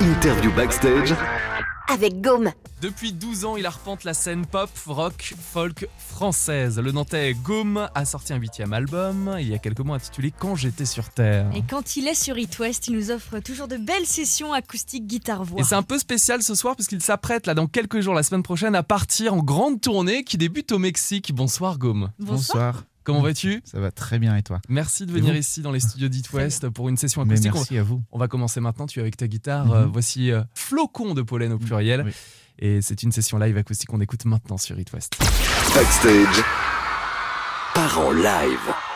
Interview backstage avec Gaume. Depuis 12 ans, il arpente la scène pop, rock, folk française. Le Nantais Gaume a sorti un huitième album il y a quelques mois intitulé Quand j'étais sur Terre. Et quand il est sur It West, il nous offre toujours de belles sessions acoustiques guitare-voix. Et c'est un peu spécial ce soir parce qu'il s'apprête là dans quelques jours, la semaine prochaine, à partir en grande tournée qui débute au Mexique. Bonsoir Gaume. Bonsoir. Comment vas-tu? Ça va très bien et toi? Merci de venir ici dans les studios d'It West pour une session Mais acoustique. Merci à vous. On va commencer maintenant, tu es avec ta guitare. Mhm. Euh, voici euh, Flocon de pollen au pluriel. Oui. Et c'est une session live acoustique qu'on écoute maintenant sur It West. Backstage. Part en live.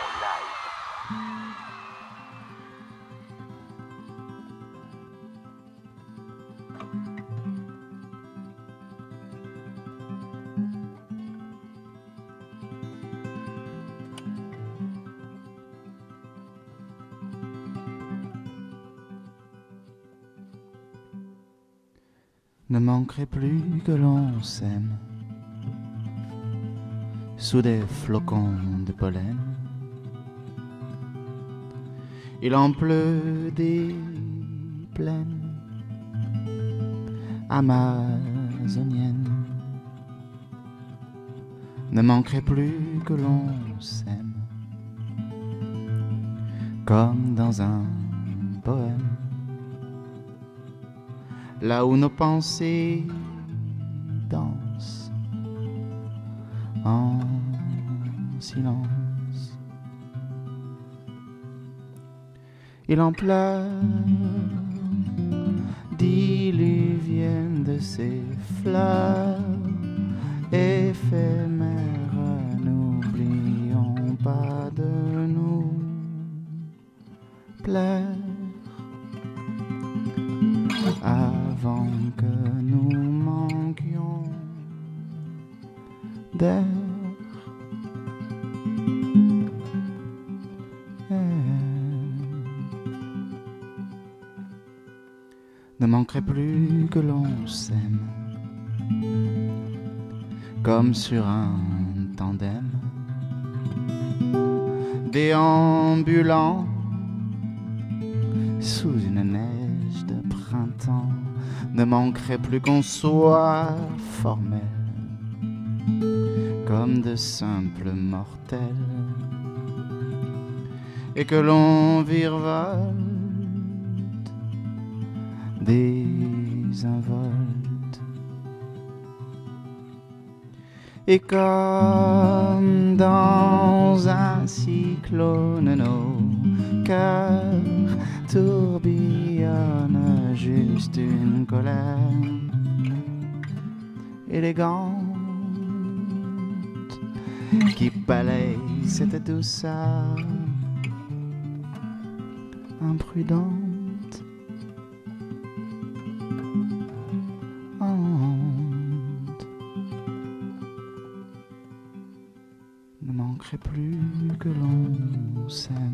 Ne manquerait plus que l'on s'aime sous des flocons de pollen. Il en pleut des plaines amazoniennes. Ne manquerait plus que l'on s'aime comme dans un poème là où nos pensées dansent en silence. Il en pleure diluvienne de ces fleurs éphémères. N'oublions pas de nous plaire que nous manquions d'air. Ne manquerait plus que l'on s'aime comme sur un tandem déambulant ne manquerait plus qu'on soit formel comme de simples mortels et que l'on virevolte désinvolte et comme dans un cyclone nos cœurs tourbillonne juste une colère élégante qui balaye cette douceur imprudente. Honte. Ne manquerait plus que l'on s'aime.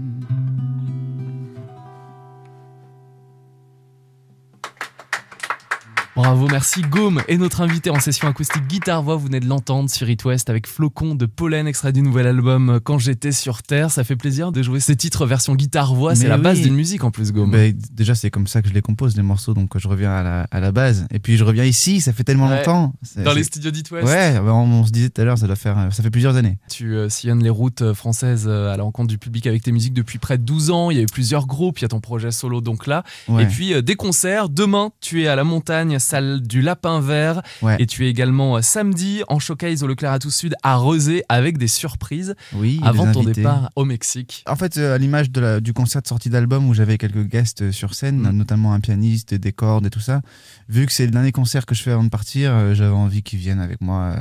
Bravo, merci Gaume et notre invité en session acoustique guitare-voix, vous venez de l'entendre sur It West avec Flocon de Pollen, extrait du nouvel album euh, Quand j'étais sur Terre. Ça fait plaisir de jouer ces titres version guitare-voix, c'est la base d'une musique en plus Gaume. Déjà, c'est comme ça que je les compose, les morceaux, donc je reviens à la, à la base. Et puis je reviens ici, ça fait tellement Ouais. longtemps. Dans les studios d'It West, Ouais, ben, on, on se disait tout à l'heure, ça doit faire, euh, ça fait plusieurs années. tu euh, sillonnes les routes euh, françaises euh, à la rencontre du public avec tes musiques depuis près de 12 ans. Il y a eu plusieurs groupes, il y a ton projet solo donc là. Ouais. Et puis euh, des concerts. Demain, tu es à la montagne, salle du Lapin Vert. Ouais. Et tu es également euh, samedi en showcase au Leclerc à tout Sud à Rezé avec des surprises oui, avant ton invités. départ au Mexique. En fait, euh, à l'image du concert de sortie d'album où j'avais quelques guests euh, sur scène, Mm. notamment un pianiste, des cordes et tout ça, vu que c'est le dernier concert que je fais avant de partir, j'avais envie qu'ils viennent avec moi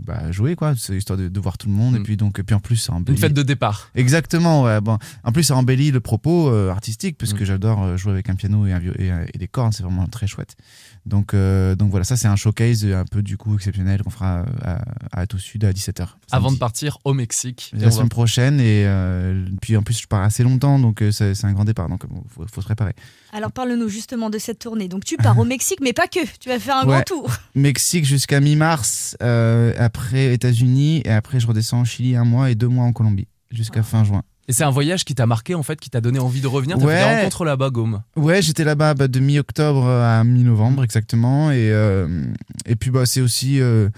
bah, jouer, quoi. C'est histoire de, de voir tout le monde. Mm. Et puis, donc, et puis en plus, ça Une embellit. fête de départ. Exactement, ouais. Bon, en plus, ça embellit le propos euh, artistique, parce Mm. que j'adore euh, jouer avec un piano et, un, et, des cordes, c'est vraiment très chouette. Donc, euh, donc voilà, ça, c'est un showcase euh, un peu du coup exceptionnel qu'on fera euh, à, à Tout Sud à 17h. Avant de partir au Mexique. La va- semaine prochaine, et euh, puis en plus, je pars assez longtemps, donc euh, c'est un grand départ, donc il faut, faut se préparer. Alors parle-nous justement de cette tournée. Donc tu pars au Mexique, mais pas que. Tu vas faire un Ouais. grand tour. Mexique jusqu'à mi-mars, euh, après États-Unis, et après, je redescends au Chili un mois et deux mois en Colombie, jusqu'à fin juin. Et c'est un voyage qui t'a marqué, en fait, qui t'a donné envie de revenir? T'as fait des rencontres là-bas, Gaume? Ouais, j'étais là-bas bah, de mi-octobre à mi-novembre exactement. Et, euh, et puis bah, c'est aussi euh,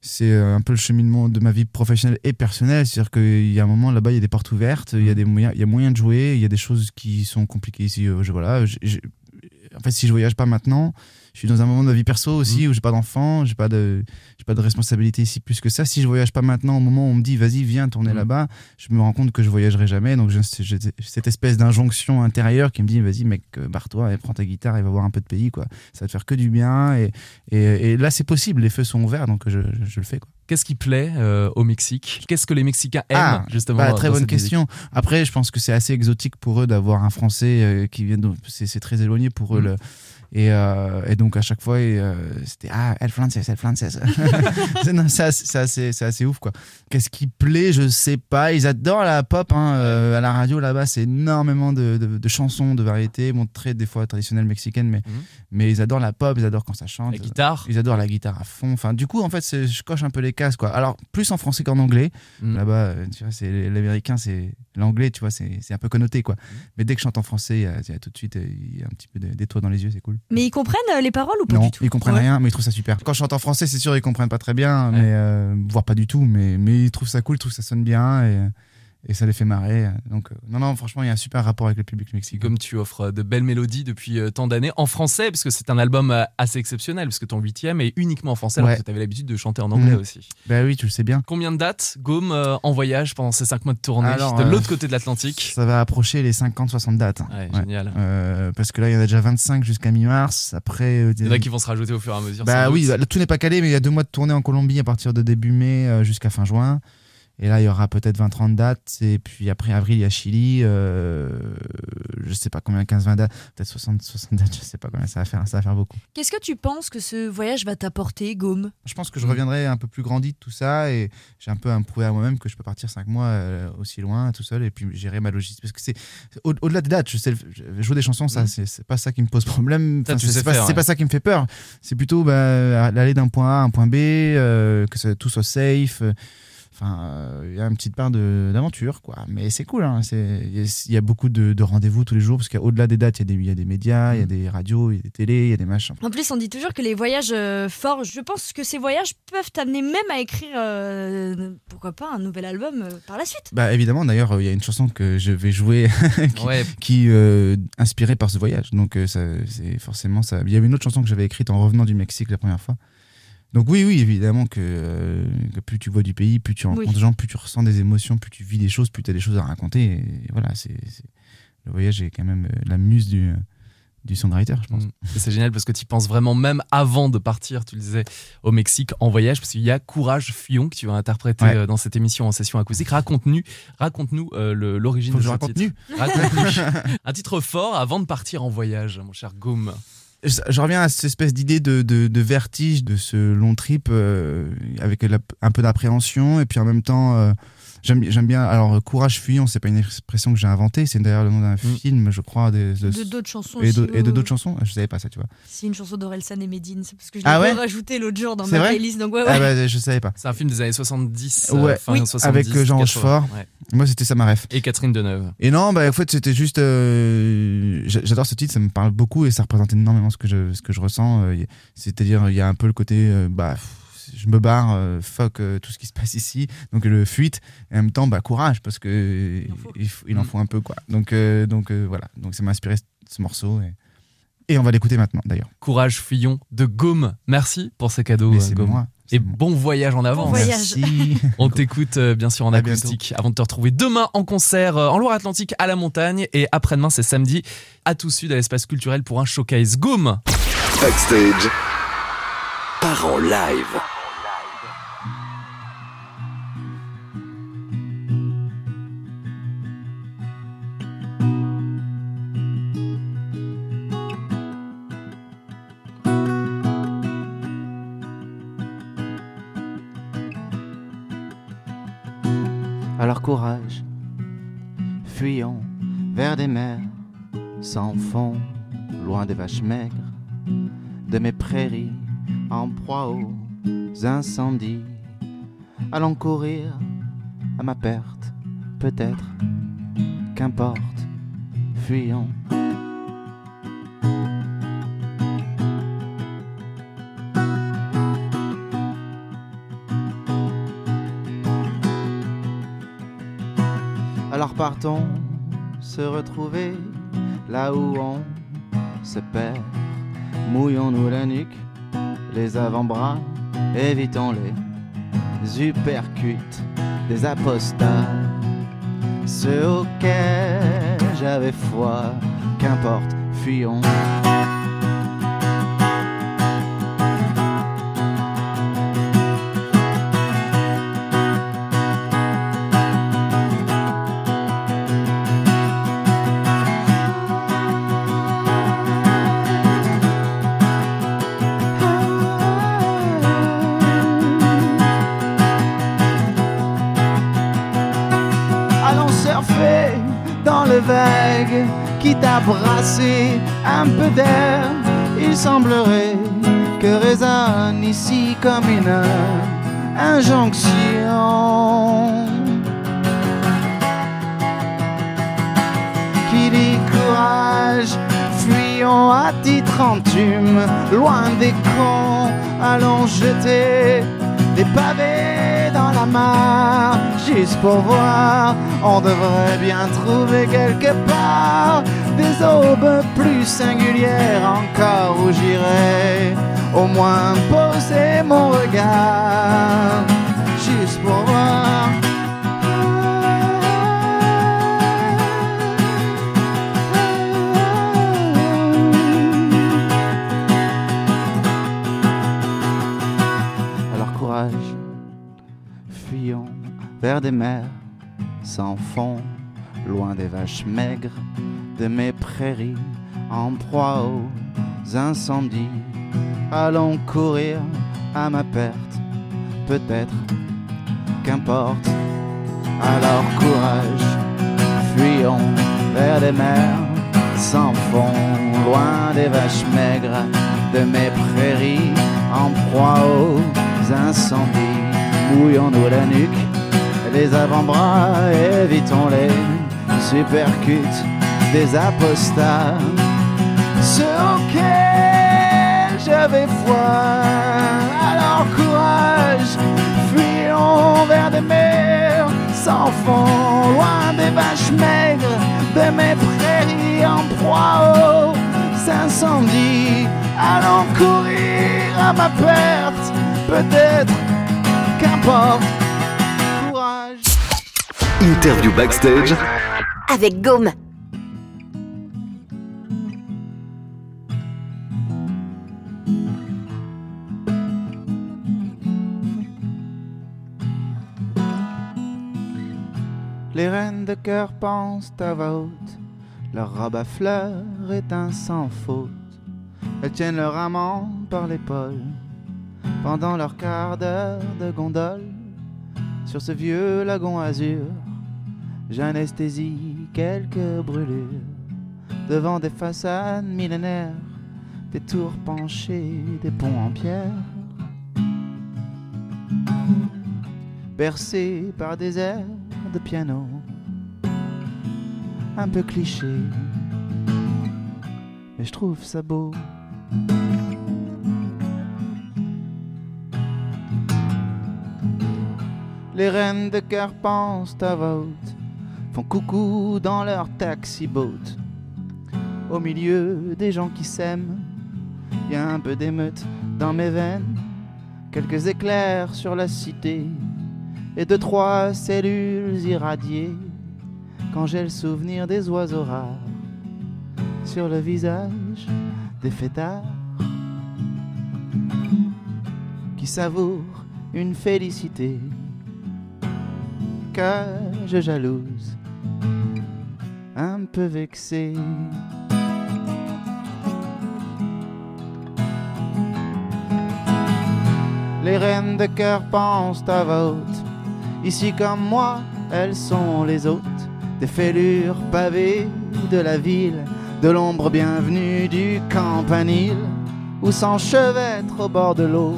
c'est euh, un peu le cheminement de ma vie professionnelle et personnelle. C'est-à-dire qu'il y a un moment là-bas, il y a des portes ouvertes, il y a des moyens, il y a moyen de jouer, il y a des choses qui sont compliquées ici. Euh, je, voilà, en fait, si je voyage pas maintenant, je suis dans un moment de ma vie perso aussi où j'ai pas d'enfant, j'ai pas de j'ai pas de responsabilité ici plus que ça. Si je voyage pas maintenant, au moment où on me dit vas-y viens tourner Mhm. là-bas, je me rends compte que je voyagerai jamais. Donc j'ai cette espèce d'injonction intérieure qui me dit vas-y mec euh, barre-toi et prends ta guitare et va voir un peu de pays quoi. Ça va te faire que du bien et, et, et là c'est possible, les feux sont ouverts donc je, je, je le fais quoi. Qu'est-ce qui plaît euh, au Mexique? Qu'est-ce que les Mexicains aiment, Ah, justement Bah, dans très cette bonne musique? question. Après, je pense que c'est assez exotique pour eux d'avoir un Français euh, qui vient. de- C'est très éloigné pour eux. Mhm. le- Et, euh, et donc à chaque fois, euh, c'était ah El Frances, El Frances. c'est assez, ouf quoi. Qu'est-ce qui plaît Je sais pas. Ils adorent la pop hein, euh, à la radio là-bas. C'est énormément de, de- de chansons, de variétés, bon, très des fois traditionnelles mexicaines, mais Mhm. mais ils adorent la pop. Ils adorent quand ça chante. La guitare Ils adorent la guitare à fond. Enfin, du coup, en fait, je coche un peu les cases, quoi. Alors, plus en français qu'en anglais. Mm. Là-bas, tu vois, c'est l'américain, c'est l'anglais, tu vois, c'est un peu connoté, quoi. Mais dès que je chante en français, il y a, il y a tout de suite, il y a un petit peu d'étoiles dans les yeux, c'est cool. Mais ils comprennent euh, les paroles ou pas non, du tout ils comprennent Ouais. rien, mais ils trouvent ça super. Quand je chante en français, c'est sûr, ils comprennent pas très bien, Ouais. mais euh, voire pas du tout, mais, mais ils trouvent ça cool, ils trouvent que ça sonne bien et, et ça les fait marrer. Donc, euh, non, non, franchement, il y a un super rapport avec le public mexicain. Comme tu offres de belles mélodies depuis euh, tant d'années en français, parce que c'est un album euh, assez exceptionnel, parce que ton huitième est uniquement en français, alors Ouais. que tu avais l'habitude de chanter en anglais Mm. aussi. Bah oui, tu le sais bien. Combien de dates, Gaume, euh, en voyage pendant ces cinq mois de tournée, Alors, de euh, l'autre côté de l'Atlantique Ça va approcher les 50-60 dates. hein. Ouais, Ouais. génial. Euh, parce que là, il y en a déjà 25 jusqu'à mi-mars. Après, euh, Il y en a qui vont se rajouter au fur et à mesure. Bah oui, bah, tout n'est pas calé, mais il y a deux mois de tournée en Colombie à partir de début mai euh, jusqu'à fin juin. Et là, il y aura peut-être 20-30 dates. Et puis après avril, il y a Chili. Euh, je sais pas combien, 15-20 dates. Peut-être 60, 60 dates, je sais pas combien ça va faire. Ça va faire beaucoup. Qu'est-ce que tu penses que ce voyage va t'apporter, Gaume? Je pense que je reviendrai un peu plus grandi de tout ça. Et j'ai un peu à me prouver à moi-même que je peux partir 5 mois euh, aussi loin, tout seul, et puis gérer ma logistique. Parce que c'est au- au-delà des dates, je sais le- jouer des chansons, ça, Mm. c'est pas ça qui me pose problème. Ça, Enfin, c'est pas, ouais. pas ça qui me fait peur. C'est plutôt bah, aller d'un point A à un point B, euh, que ça- tout soit safe. Enfin, euh, il y a une petite part d'aventure, quoi. Mais c'est cool. hein, Il y, y a beaucoup de, de rendez-vous tous les jours, parce qu'au-delà des dates, il y, a des- il y a des médias, il y a Mm. des radios, il y a des télés, il y a des machins. En plus, on dit toujours que les voyages euh, forts, je pense que ces voyages peuvent t'amener même à écrire, euh, pourquoi pas, un nouvel album euh, par la suite. Bah évidemment, d'ailleurs, euh, il y a une chanson que je vais jouer qui, Ouais, qui euh, inspirée par ce voyage. Donc euh, ça, c'est forcément ça. Il y avait une autre chanson que j'avais écrite en revenant du Mexique la première fois. Donc oui, oui, évidemment que, euh, que plus tu vois du pays, plus tu rencontres Oui. des gens, plus tu ressens des émotions, plus tu vis des choses, plus tu as des choses à raconter. Et voilà, c'est le voyage est quand même euh, la muse du, du songwriter, je pense. Mm. C'est génial parce que tu penses vraiment même avant de partir, tu le disais, au Mexique en voyage, parce qu'il y a Courage Fillon que tu vas interpréter Ouais. euh, dans cette émission en session acoustique. Raconte-nous raconte-nous euh, le- l'origine de ce raconte titre. Raconte-nous. Un titre fort avant de partir en voyage, mon cher Gaume. Je, reviens à cette espèce d'idée de, de- vertige de ce long trip euh, avec un peu d'appréhension et puis en même temps euh, j'aime j'aime bien alors euh, courage fuyant c'est pas une expression que j'ai inventée c'est d'ailleurs le nom d'un Mm. film je crois des- de- De d'autres chansons et aussi. de, et de ouais, d'autres ouais. chansons je savais pas ça tu vois C'est une chanson d'Orelsan et Medine, c'est parce que je l'ai Ah ouais? rajouté l'autre jour dans C'est ma vrai? playlist. Donc ouais, ouais. ah bah, je savais pas C'est un film des années 70, Ouais. euh, fin Oui. 70. Avec, euh, Jean 80, Rochefort. ouais. moi c'était ça ma ref Et Catherine Deneuve. et non bah en fait c'était juste euh, j'a- j'adore ce titre ça me parle beaucoup et ça représente énormément ce que je ce que je ressens euh, c'est-à-dire il y a un peu le côté euh, bah pff, je me barre, euh, fuck euh, tout ce qui se passe ici, donc le fuite, et en même temps bah courage parce que Il en faut. il, faut- il en Mm. faut un peu quoi. Donc euh, donc euh, voilà, donc ça m'a inspiré ce, ce morceau et, et on va l'écouter maintenant d'ailleurs. Courage Fillon de Gaume. Merci pour ces cadeaux, Mais Gaume. moi. Et bon voyage en avant. Bon voyage. Merci. On t'écoute euh, bien sûr en À acoustique avant de te retrouver demain en concert euh, en Loire-Atlantique à la montagne et après-demain c'est samedi à tout sud à l'espace culturel pour un showcase Gaume. Backstage. Part en live. Alors courage, fuyons vers des mers sans fond, loin des vaches maigres, de mes prairies en proie aux incendies. Allons courir à ma perte, peut-être. qu'importe, fuyons. Alors partons se retrouver là où on se perd. Mouillons-nous la nuque, les avant-bras, évitons les uppercuts des apostats. Ceux auxquels j'avais foi, qu'importe, fuyons. Qui t'a brassé un peu d'air. Il semblerait que résonne ici comme une injonction. Qui dit courage, fuyons à titre loin des cons, allons jeter des pavés dans la mare, juste pour voir, on devrait bien trouver quelque part des aubes plus singulières encore où j'irai. Au moins poser mon regard, des mers sans fond, loin des vaches maigres de mes prairies, en proie aux incendies. Allons courir à ma perte, peut-être, qu'importe. Alors courage, fuyons vers des mers sans fond, loin des vaches maigres de mes prairies, en proie aux incendies. Mouillons-nous la nuque, les avant-bras, évitons les supercutes des apostats. Ceux auxquels j'avais foi, alors courage, fuyons vers des mers sans fond, loin des vaches maigres de mes prairies en proie aux incendies. Allons courir à ma perte, peut-être, qu'importe. Interview backstage avec Gaume. Les reines de cœur pensent à voix haute, leur robe à fleurs est un sans faute. Elles tiennent leur amant par l'épaule pendant leur quart d'heure de gondole sur ce vieux lagon azur. J'anesthésie quelques brûlures devant des façades millénaires, des tours penchées, des ponts en pierre. Bercés par des airs de piano, un peu cliché, mais je trouve ça beau. Les reines de cœur pensent à haute, font coucou dans leur taxi-boat. Au milieu des gens qui s'aiment, y a un peu d'émeute dans mes veines, quelques éclairs sur la cité et deux trois cellules irradiées. Quand j'ai le souvenir des oiseaux rares sur le visage des fêtards qui savourent une félicité. Que je jalouse, peu. Les reines de cœur pensent à haute. Ici comme moi, elles sont les hôtes des fêlures pavées de la ville, de l'ombre bienvenue du campanile, où s'enchevêtrent au bord de l'eau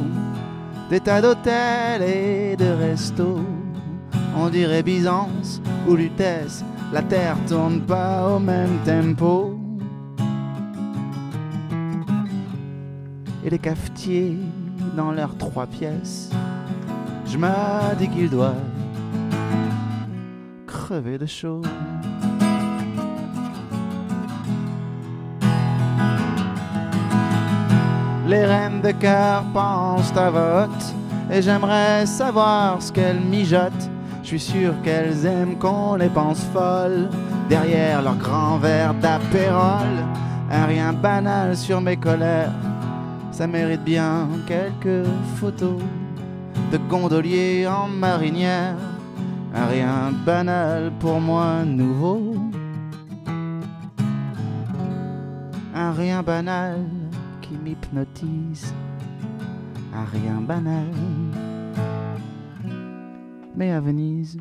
des tas d'hôtels et de restos. On dirait Byzance ou Lutèce la terre tourne pas au même tempo. Et les cafetiers dans leurs trois pièces, je dis qu'ils doivent crever de chaud. Les reines de cœur pensent à vote et j'aimerais savoir ce qu'elles mijotent. Je suis sûr qu'elles aiment qu'on les pense folles derrière leur grand verre d'apérole. Un rien banal sur mes colères, ça mérite bien quelques photos de gondoliers en marinière. Un rien banal pour moi nouveau. Un rien banal qui m'hypnotise. Un rien banal. Mais à Venise.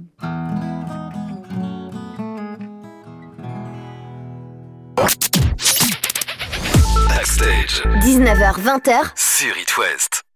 Backstage. 19h20h Sur It West.